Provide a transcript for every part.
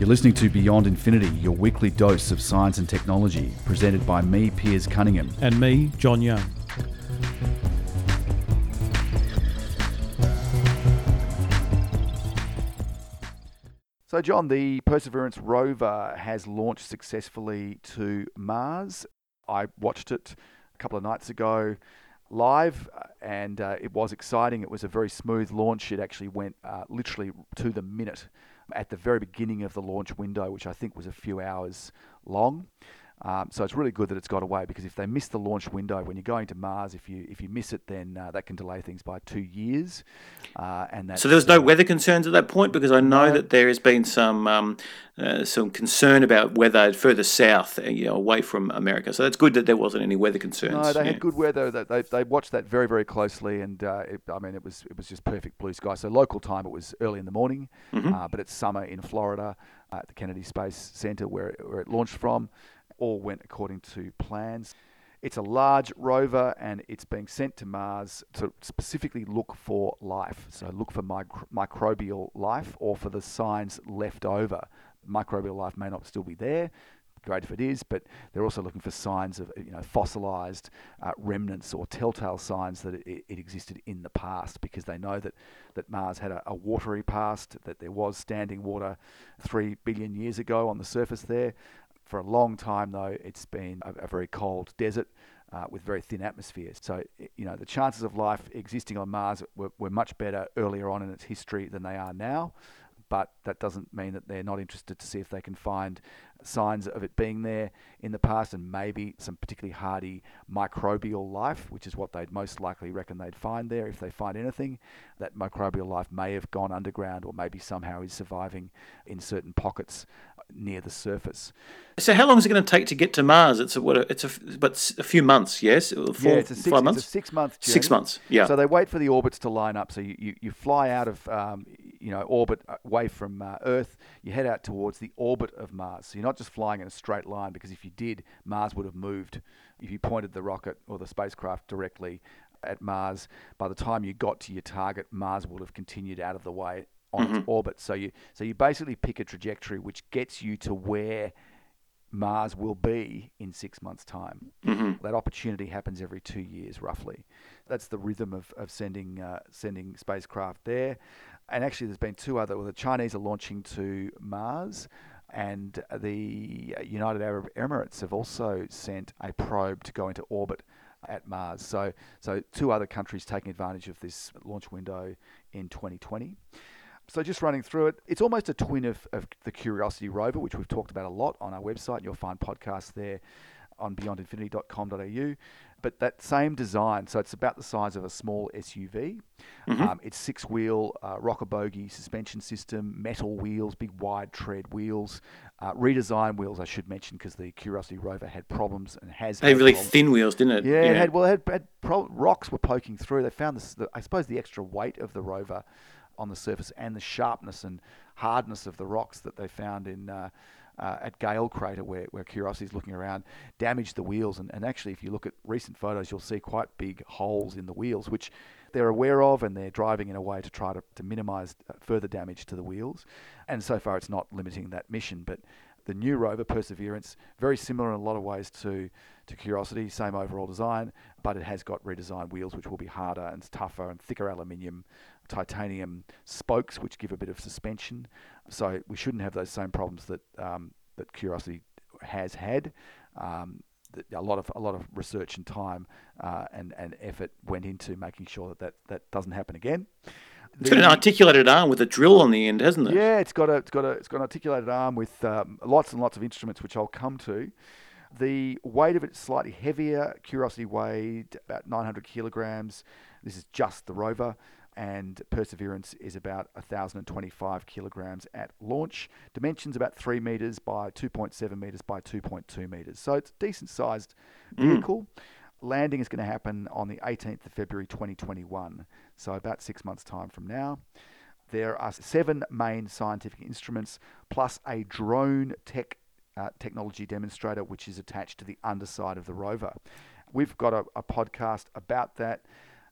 You're listening to Beyond Infinity, your weekly dose of science and technology, presented by me, Piers Cunningham. And me, John Young. So, John, the Perseverance rover has launched successfully to Mars. I watched it a couple of nights ago live, and uh, it was exciting. It was a very smooth launch. It actually went uh, literally to the minute at the very beginning of the launch window, which I think was a few hours long. Um, so it's really good that it's got away because if they miss the launch window when you're going to Mars, if you if you miss it, then uh, that can delay things by two years. Uh, and so there was no uh, weather concerns at that point because I know no. that there has been some um, uh, some concern about weather further south, uh, you know, away from America. So that's good that there wasn't any weather concerns. No, they yeah. had good weather. They, they watched that very very closely, and uh, it, I mean it was it was just perfect blue sky. So local time it was early in the morning, mm-hmm. but it's summer in Florida at the Kennedy Space Center where where it launched from all went according to plans. It's a large rover and it's being sent to Mars to specifically look for life. So, look for micro- microbial life or for the signs left over. Microbial life may not still be there, great if it is, but they're also looking for signs of you know fossilized uh, remnants or telltale signs that it, it, existed in the past because they know that, that Mars had a, a, watery past, that there was standing water three billion years ago on the surface there, for a long time, though, it's been a, a very cold desert uh, with very thin atmospheres. So, you know, the chances of life existing on Mars were, were much better earlier on in its history than they are now but that doesn't mean that they're not interested to see if they can find signs of it being there in the past and maybe some particularly hardy microbial life, which is what they'd most likely reckon they'd find there. If they find anything, that microbial life may have gone underground or maybe somehow is surviving in certain pockets near the surface. So, how long is it going to take to get to Mars? It's a, what? A, it's a but a few months, yes. Four, yeah, it's a six, five months. Six month journey. Six months, yeah. So they wait for the orbits to line up. So you, you, you fly out of um, you know orbit away from uh, Earth. You head out towards the orbit of Mars. So you're not just flying in a straight line because if you did, Mars would have moved. If you pointed the rocket or the spacecraft directly at Mars, by the time you got to your target, Mars would have continued out of the way on mm-hmm. its orbit. So you so you basically pick a trajectory which gets you to where Mars will be in six months' time. Mm-hmm. That opportunity happens every two years, roughly. That's the rhythm of, of sending uh, sending spacecraft there. And actually, there's been two other. Well, the Chinese are launching to Mars, and the United Arab Emirates have also sent a probe to go into orbit at Mars. So, so two other countries taking advantage of this launch window in 2020. So just running through it, it's almost a twin of, of the Curiosity rover, which we've talked about a lot on our website. And you'll find podcasts there on beyondinfinity.com.au. But that same design, so it's about the size of a small SUV. Mm-hmm. Um, it's six wheel uh, rocker bogie suspension system, metal wheels, big wide tread wheels, uh, redesigned wheels. I should mention because the Curiosity rover had problems and has. They really problems. thin wheels, didn't it? Yeah, yeah. it had well, it had, had pro- rocks were poking through. They found this, the, I suppose, the extra weight of the rover on the surface and the sharpness and hardness of the rocks that they found in uh, uh, at Gale Crater, where, where Curiosity is looking around, damaged the wheels. And, and actually, if you look at recent photos, you'll see quite big holes in the wheels, which they're aware of, and they're driving in a way to try to, to minimize uh, further damage to the wheels. And so far, it's not limiting that mission, but the new rover, Perseverance, very similar in a lot of ways to, to Curiosity, same overall design, but it has got redesigned wheels, which will be harder and tougher and thicker aluminium titanium spokes, which give a bit of suspension. So we shouldn't have those same problems that um, that Curiosity has had. Um, a lot of a lot of research and time uh, and and effort went into making sure that that, that doesn't happen again. It's got an articulated arm with a drill on the end, hasn't it? Yeah, it's got a it's got a it's got an articulated arm with um, lots and lots of instruments, which I'll come to. The weight of it is slightly heavier. Curiosity weighed about 900 kilograms. This is just the rover and Perseverance is about 1,025 kilograms at launch. Dimensions about 3 meters by 2.7 meters by 2.2 meters. So it's a decent sized mm. vehicle. Mm. Landing is going to happen on the 18th of February 2021, so about six months' time from now. There are seven main scientific instruments plus a drone tech uh, technology demonstrator which is attached to the underside of the rover. We've got a, a podcast about that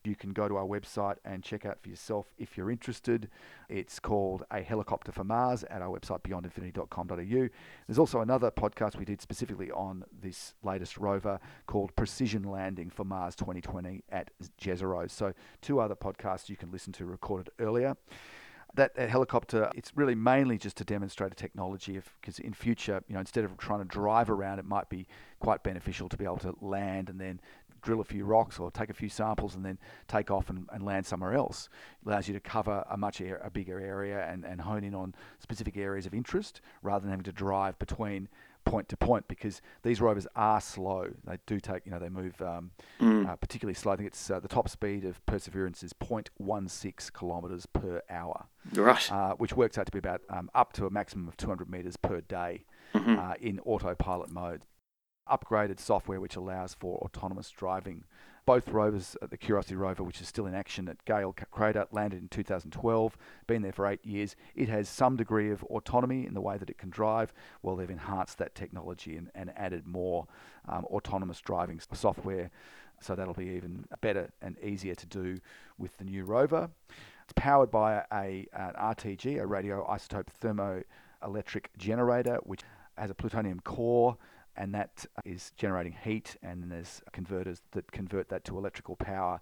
You can go to our website and check out for yourself if you're interested. It's called A Helicopter for Mars at our website, beyondinfinity.com.au. There's also another podcast we did specifically on this latest rover called Precision Landing for Mars 2020 at Jezero. So, two other podcasts you can listen to recorded earlier that, helicopter, it's really mainly just to demonstrate a technology because in future, you know, instead of trying to drive around, it might be quite beneficial to be able to land and then drill a few rocks or take a few samples and then take off and, and land somewhere else. It allows you to cover a much air, a bigger area and, and hone in on specific areas of interest rather than having to drive between point to point because these rovers are slow. They do take, you know, they move um, mm. uh, particularly slow. I think it's uh, the top speed of Perseverance is 0.16 kilometres per hour, right? Uh, which works out to be about um, up to a maximum of 200 metres per day mm-hmm. Uh, in autopilot mode upgraded software which allows for autonomous driving. Both rovers, uh, the Curiosity rover, which is still in action at Gale Crater, landed in 2012, been there for eight years. It has some degree of autonomy in the way that it can drive. Well, they've enhanced that technology and, and added more um, autonomous driving software, so that'll be even better and easier to do with the new rover. It's powered by a, an RTG, a radioisotope thermoelectric generator, which has a plutonium core and that is generating heat, and then there's converters that convert that to electrical power.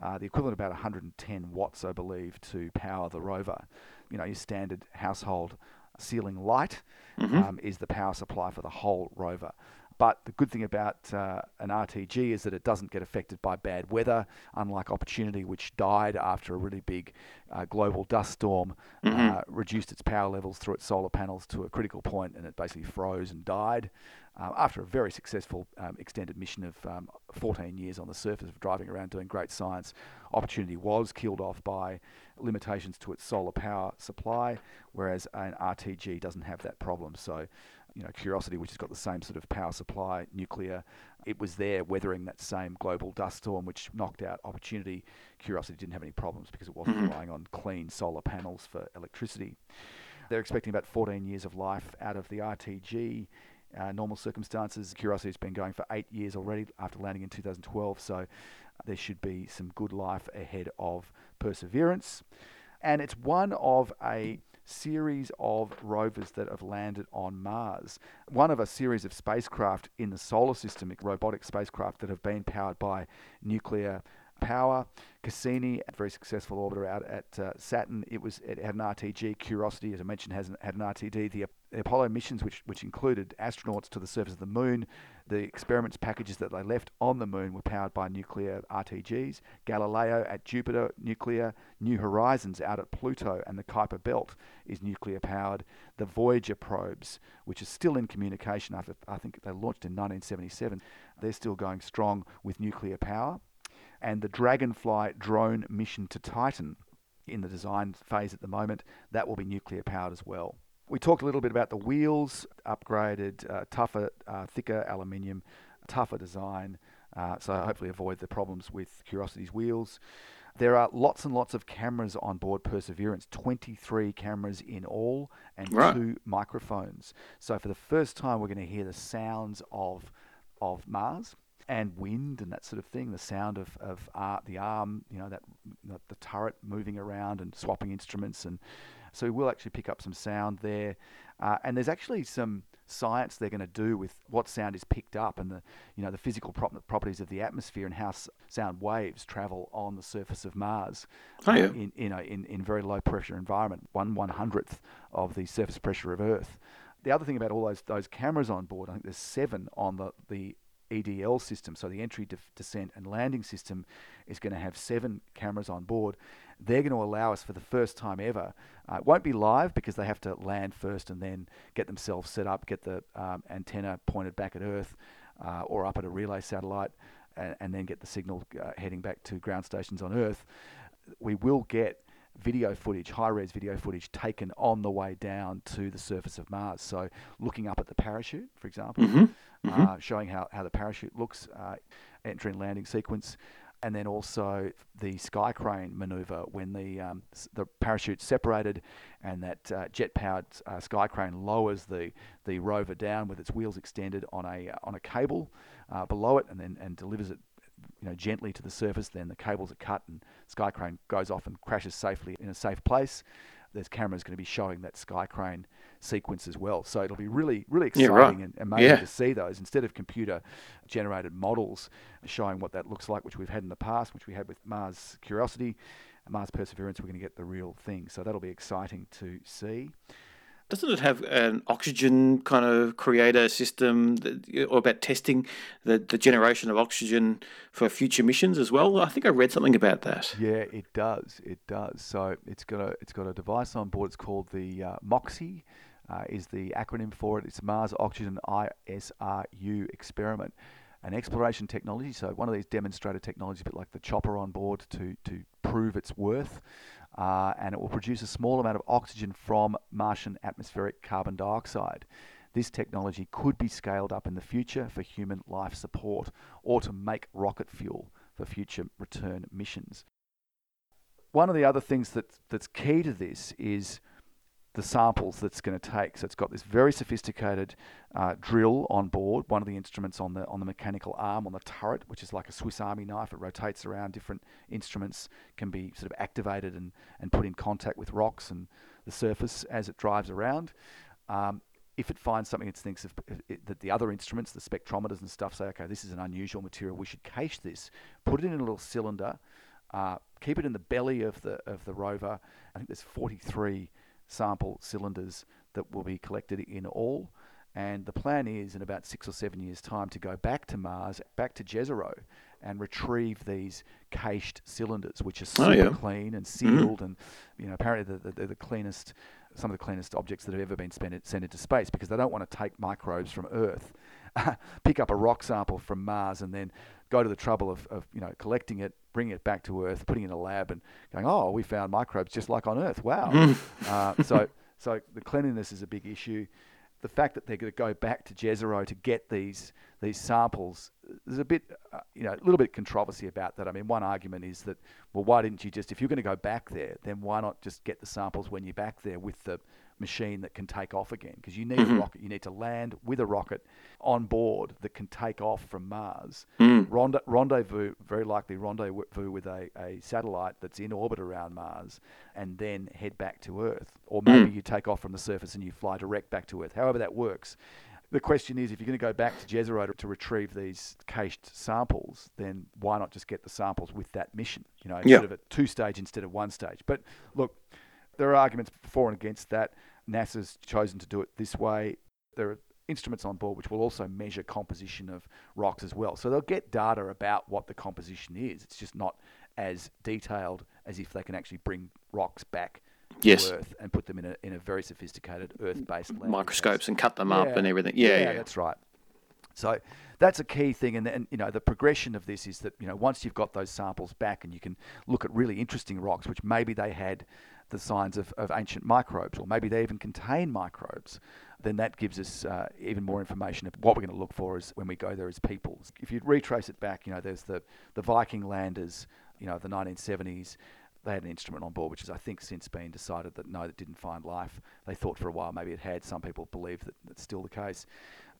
Uh, the equivalent of about 110 watts, I believe, to power the rover. You know, your standard household ceiling light mm-hmm. um, is the power supply for the whole rover. But the good thing about uh, an RTG is that it doesn't get affected by bad weather, unlike Opportunity, which died after a really big uh, global dust storm, mm-hmm. uh, reduced its power levels through its solar panels to a critical point, and it basically froze and died. Uh, after a very successful um, extended mission of um, 14 years on the surface of driving around doing great science, Opportunity was killed off by limitations to its solar power supply, whereas an RTG doesn't have that problem. So, you know, Curiosity, which has got the same sort of power supply, nuclear, it was there weathering that same global dust storm, which knocked out Opportunity. Curiosity didn't have any problems because it wasn't mm-hmm. relying on clean solar panels for electricity. They're expecting about 14 years of life out of the RTG uh, normal circumstances. Curiosity has been going for eight years already after landing in 2012, so there should be some good life ahead of Perseverance. And it's one of a series of rovers that have landed on Mars. One of a series of spacecraft in the solar system, robotic spacecraft that have been powered by nuclear power. Cassini, a very successful orbiter out at uh, Saturn, it was it had an RTG. Curiosity, as I mentioned, has an, had an RTG. The, the, Apollo missions, which which included astronauts to the surface of the moon, the experiments packages that they left on the moon were powered by nuclear RTGs. Galileo at Jupiter, nuclear. New Horizons out at Pluto and the Kuiper Belt is nuclear powered. The Voyager probes, which is still in communication after I think they launched in 1977, they're still going strong with nuclear power and the Dragonfly drone mission to Titan in the design phase at the moment, that will be nuclear powered as well. We talked a little bit about the wheels, upgraded, uh, tougher, uh, thicker aluminium, tougher design, uh, so hopefully avoid the problems with Curiosity's wheels. There are lots and lots of cameras on board Perseverance, 23 cameras in all, and right. two microphones. So for the first time, we're going to hear the sounds of of Mars and wind and that sort of thing. The sound of of art, the arm, you know, that the turret moving around and swapping instruments, and so we will actually pick up some sound there. Uh, and there's actually some science they're going to do with what sound is picked up and the you know the physical prop- properties of the atmosphere and how s- sound waves travel on the surface of Mars oh, yeah. uh, in you know in, in very low pressure environment one one hundredth of the surface pressure of Earth. The other thing about all those those cameras on board, I think there's seven on the the EDL system, so the entry, de- descent, and landing system, is going to have seven cameras on board. They're going to allow us for the first time ever. Uh, it won't be live because they have to land first and then get themselves set up, get the um, antenna pointed back at Earth uh, or up at a relay satellite, and, and then get the signal uh, heading back to ground stations on Earth. We will get video footage, high res video footage taken on the way down to the surface of Mars. So, looking up at the parachute, for example, mm-hmm. Mm-hmm. Uh, showing how, how the parachute looks, uh, entry and landing sequence, and then also the sky crane maneuver when the um, the parachute separated and that uh, jet powered uh, sky crane lowers the the rover down with its wheels extended on a uh, on a cable uh, below it and then and delivers it you know, gently to the surface. Then the cables are cut and sky crane goes off and crashes safely in a safe place. There's cameras going to be showing that Skycrane sequence as well. So it'll be really, really exciting yeah, right. and amazing yeah. to see those instead of computer generated models showing what that looks like, which we've had in the past, which we had with Mars Curiosity. Mars Perseverance, we're going to get the real thing. So that'll be exciting to see. Doesn't it have an oxygen kind of creator system that, or about testing the, the generation of oxygen for future missions as well? I think I read something about that. Yeah, it does. It does. So it's got a it's got a device on board. It's called the uh, MOXIE. Uh, is the acronym for it. It's Mars Oxygen ISRU experiment, an exploration technology. So one of these demonstrator technologies, a bit like the chopper on board, to to prove its worth uh, and it will produce a small amount of oxygen from Martian atmospheric carbon dioxide. This technology could be scaled up in the future for human life support or to make rocket fuel for future return missions. One of the other things that, that's key to this is the samples that's going to take. So it's got this very sophisticated uh, drill on board, one of the instruments on the on the mechanical arm on the turret, which is like a Swiss Army knife. It rotates around. Different instruments can be sort of activated and, and put in contact with rocks and the surface as it drives around. Um, if it finds something it thinks of, it, that the other instruments, the spectrometers and stuff, say, okay, this is an unusual material, we should cache this, put it in a little cylinder, uh, keep it in the belly of the of the rover. I think there's 43 sample cylinders that will be collected in all. And the plan is in about six or seven years' time to go back to Mars, back to Jezero, and retrieve these cached cylinders, which are super oh, yeah. clean and sealed, mm-hmm. and you know apparently they're the, the, the, cleanest, some of the cleanest objects that have ever been spent, sent into space because they don't want to take microbes from Earth, pick up a rock sample from Mars, and then go to the trouble of, of you know collecting it, bringing it back to Earth, putting it in a lab, and going, oh, we found microbes just like on Earth. Wow. Mm. uh, so so the cleanliness is a big issue. The fact that they're going to go back to Jezero to get these these samples, there's a bit, uh, you know, a little bit of controversy about that. I mean, one argument is that, well, why didn't you just, if you're going to go back there, then why not just get the samples when you're back there with the machine that can take off again because you need mm-hmm. a rocket. You need to land with a rocket on board that can take off from Mars. Mm. Rond- rendezvous, very likely rendezvous with a, a satellite that's in orbit around Mars, and then head back to Earth. Or maybe mm. you take off from the surface and you fly direct back to Earth. However that works. The question is, if you're going to go back to Jezero to retrieve these cached samples, then why not just get the samples with that mission? You know, instead yep. of a two stage instead of one stage. But look, there are arguments for and against that. NASA's chosen to do it this way. There are instruments on board which will also measure composition of rocks as well. So they'll get data about what the composition is. It's just not as detailed as if they can actually bring rocks back yes. to Earth and put them in a, in a very sophisticated Earth-based microscopes and cut them yeah. up and everything. Yeah, yeah, yeah, that's right. So that's a key thing, and, and you know the progression of this is that you know once you've got those samples back and you can look at really interesting rocks, which maybe they had the signs of, of ancient microbes, or maybe they even contain microbes, then that gives us uh, even more information of what we're going to look for as when we go there as peoples. If you retrace it back, you know, there's the, the Viking landers, you know, the 1970s. They had an instrument on board, which has, I think, since been decided that no, it didn't find life. They thought for a while maybe it had. Some people believe that that's still the case.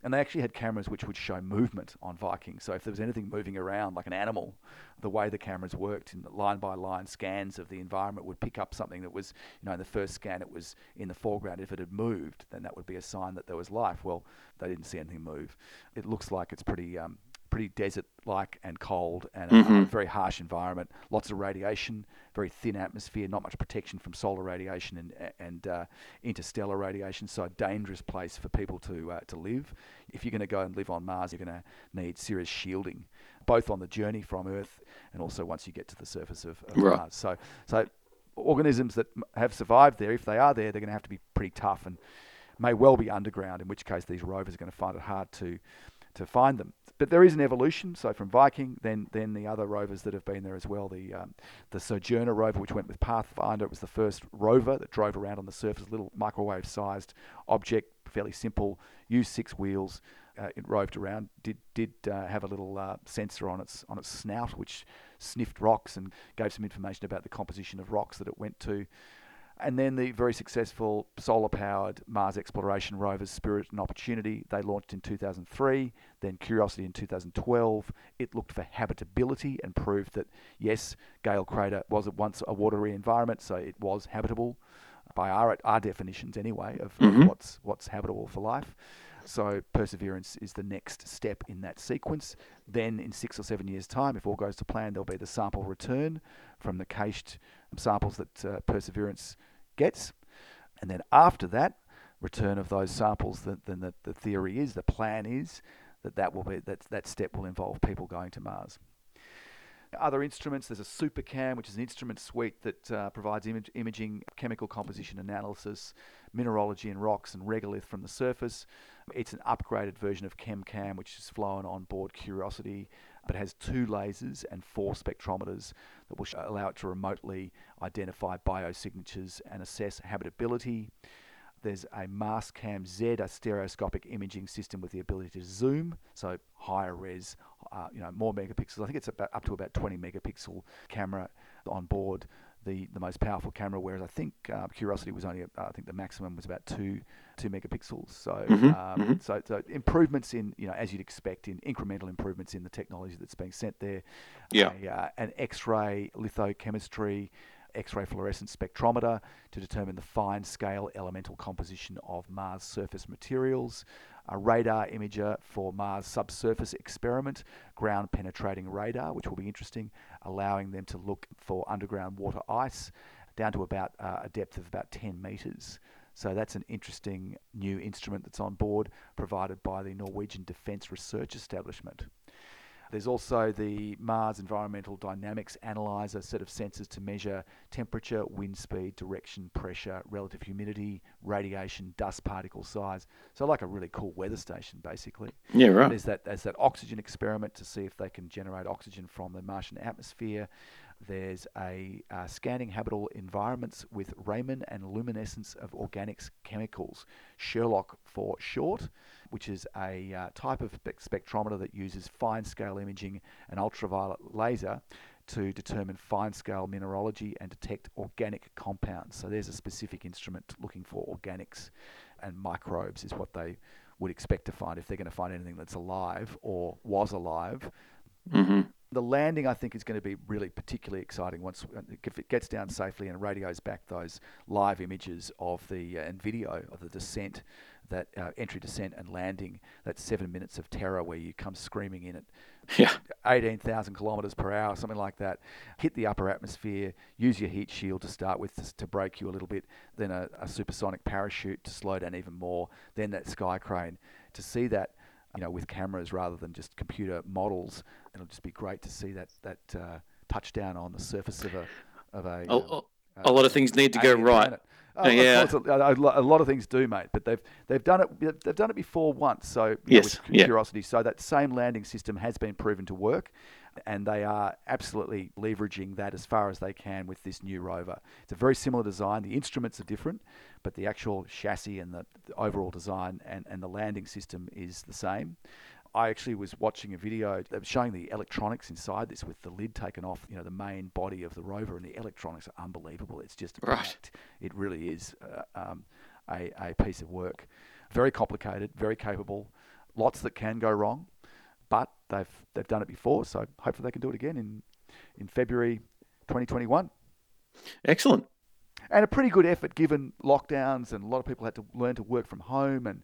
And they actually had cameras which would show movement on Viking. So if there was anything moving around, like an animal, the way the cameras worked in line by line scans of the environment would pick up something that was, you know, in the first scan it was in the foreground. If it had moved, then that would be a sign that there was life. Well, they didn't see anything move. It looks like it's pretty um, pretty desert-like and cold and mm-hmm. a, very harsh environment. Lots of radiation, very thin atmosphere, not much protection from solar radiation and and uh, interstellar radiation. So a dangerous place for people to uh, to live. If you're going to go and live on Mars, you're going to need serious shielding, both on the journey from Earth and also once you get to the surface of, of right. Mars. So so organisms that have survived there, if they are there, they're going to have to be pretty tough and may well be underground. In which case, these rovers are going to find it hard to to find them. But there is an evolution. So from Viking, then then the other rovers that have been there as well. The um, the Sojourner rover, which went with Pathfinder, it was the first rover that drove around on the surface, a little microwave-sized object, fairly simple. Used six wheels. Uh, it roved around. Did did uh, have a little uh, sensor on its on its snout, which sniffed rocks and gave some information about the composition of rocks that it went to. And then the very successful solar powered Mars exploration rovers Spirit and Opportunity, they launched in 2003, then Curiosity in 2012. It looked for habitability and proved that, yes, Gale Crater was at once a watery environment, so it was habitable by our, our definitions anyway of, Mhm. of what's, what's habitable for life. So Perseverance is the next step in that sequence. Then in six or seven years' time, if all goes to plan, there'll be the sample return from the cached samples that uh, Perseverance gets. And then after that, return of those samples, that, then the, the theory is, the plan is, that that will be that that step will involve people going to Mars. Other instruments, there's a SuperCam, which is an instrument suite that uh, provides image, imaging, chemical composition analysis, mineralogy in rocks, and regolith from the surface. It's an upgraded version of ChemCam, which is flown on board Curiosity, but it has two lasers and four spectrometers that will allow it to remotely identify biosignatures and assess habitability. There's a Mastcam Z, a stereoscopic imaging system with the ability to zoom, so higher res, uh, you know, more megapixels. I think it's about up to about 20 megapixel camera on board. The, the most powerful camera, whereas I think uh, Curiosity was only, uh, I think the maximum was about two two megapixels. So, Mhm, um, mhm. so, so improvements in, you know, as you'd expect, in incremental improvements in the technology that's being sent there. Yeah. A, uh, an X-ray lithochemistry, X-ray fluorescence spectrometer to determine the fine scale elemental composition of Mars surface materials, a radar imager for Mars subsurface experiment, ground penetrating radar, which will be interesting, allowing them to look for underground water ice down to about uh, a depth of about 10 meters. So that's an interesting new instrument that's on board, provided by the Norwegian Defence Research Establishment. There's also the Mars Environmental Dynamics Analyzer set of sensors to measure temperature, wind speed, direction, pressure, relative humidity, radiation, dust particle size. So like a really cool weather station, basically. Yeah, right. There's that there's that oxygen experiment to see if they can generate oxygen from the Martian atmosphere. There's a uh, scanning habitable environments with Raman and luminescence of organics chemicals, SHERLOC for short, which is a uh, type of spectrometer that uses fine scale imaging and ultraviolet laser to determine fine scale mineralogy and detect organic compounds. So there's a specific instrument looking for organics and microbes is what they would expect to find if they're going to find anything that's alive or was alive. hmm The landing, I think, is going to be really particularly exciting once if it gets down safely and radios back those live images of the uh, and video of the descent, that uh, entry, descent, and landing. That seven minutes of terror where you come screaming in at Yeah. 18,000 kilometers per hour, something like that. Hit the upper atmosphere, use your heat shield to start with to, to brake you a little bit, then a, a supersonic parachute to slow down even more, then that sky crane. To see that, you know, with cameras rather than just computer models, it'll just be great to see that that uh, touchdown on the surface of a of a. A, um, a- a lot of things need to go right. Oh, yeah. a, a lot of things do, mate. But they've they've done it. They've done it before once. So you know, Yes, with yeah. Curiosity. So that same landing system has been proven to work, and they are absolutely leveraging that as far as they can with this new rover. It's a very similar design. The instruments are different, but the actual chassis and the, the overall design and, and the landing system is the same. I actually was watching a video showing the electronics inside this with the lid taken off, you know, the main body of the rover, and the electronics are unbelievable. It's just Right. It really is uh, um, a, a piece of work. Very complicated, very capable, lots that can go wrong, they've they've done it before, so hopefully they can do it again in in February 2021. Excellent. And a pretty good effort given lockdowns and a lot of people had to learn to work from home and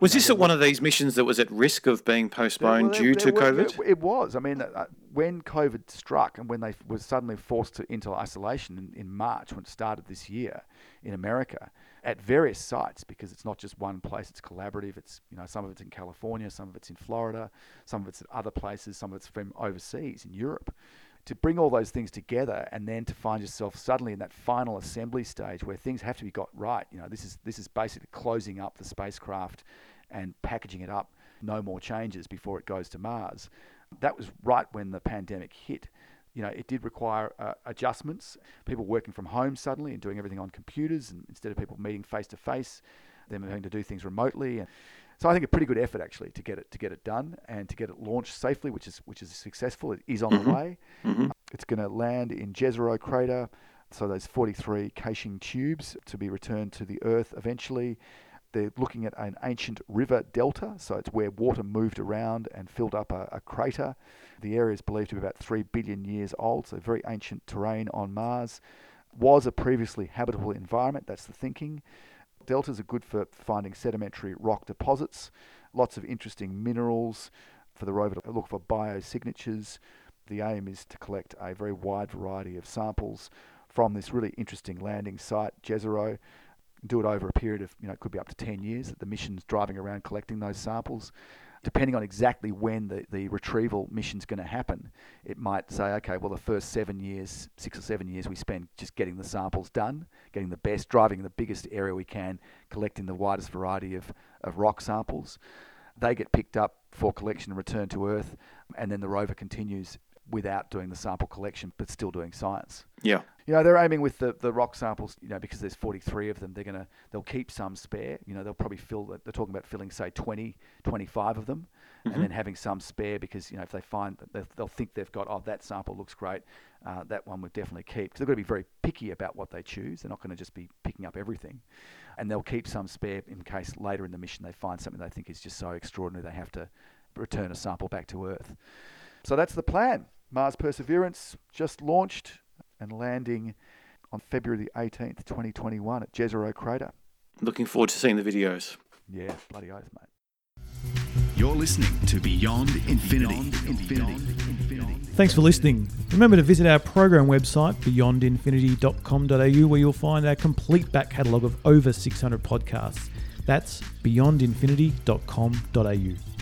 Was this at one of these missions that was at risk of being postponed well, due to were- COVID? there- It was. I mean, uh, when COVID struck and when they were suddenly forced to, into isolation in, in March, when it started this year in America, at various sites, because it's not just one place, it's collaborative. It's, you know, some of it's in California, some of it's in Florida, some of it's at other places, some of it's from overseas in Europe. To bring all those things together and then to find yourself suddenly in that final assembly stage where things have to be got right. You know, this is this is basically closing up the spacecraft and packaging it up. No more changes before it goes to Mars. That was right when the pandemic hit. You know, it did require uh, adjustments. People working from home suddenly and doing everything on computers, and instead of people meeting face to face, them having to do things remotely. And so I think a pretty good effort actually to get it to get it done and to get it launched safely, which is which is successful. It is on the way. hmm It's going to land in Jezero crater So those 43 casing tubes to be returned to the Earth eventually. They're looking at an ancient river delta, so it's where water moved around and filled up a, a crater. The area is believed to be about 3 billion years old, so very ancient terrain on Mars. Was a previously habitable environment, that's the thinking. Deltas are good for finding sedimentary rock deposits, lots of interesting minerals for the rover to look for biosignatures. The aim is to collect a very wide variety of samples from this really interesting landing site, Jezero, do it over a period of, you know, it could be up to 10 years that the mission's driving around collecting those samples. Depending on exactly when the, the retrieval mission's going to happen, it might say, okay, well, the first seven years, six or seven years, we spend just getting the samples done, getting the best, driving the biggest area we can, collecting the widest variety of, of rock samples. They get picked up for collection and returned to Earth, and then the rover continues without doing the sample collection, but still doing science. Yeah. You know, they're aiming with the, the rock samples, you know, because there's 43 of them, they're going to, they'll keep some spare. You know, they'll probably fill, they're talking about filling, say, 20, 25 of them, Mm-hmm. and then having some spare because, you know, if they find that they'll, they'll think they've got, oh, that sample looks great, uh, that one would definitely keep. Because they've got to be very picky about what they choose. They're not going to just be picking up everything. And they'll keep some spare in case later in the mission they find something they think is just so extraordinary they have to return a sample back to Earth. So that's the plan. Mars Perseverance just launched and landing on February the 18th, 2021 at Jezero Crater. Looking forward to seeing the videos. Yeah, bloody oath, mate. You're listening to Beyond Infinity. Beyond Infinity. Thanks for listening. Remember to visit our program website, beyondinfinity.com.au, where you'll find our complete back catalogue of over 600 podcasts. That's beyondinfinity.com.au.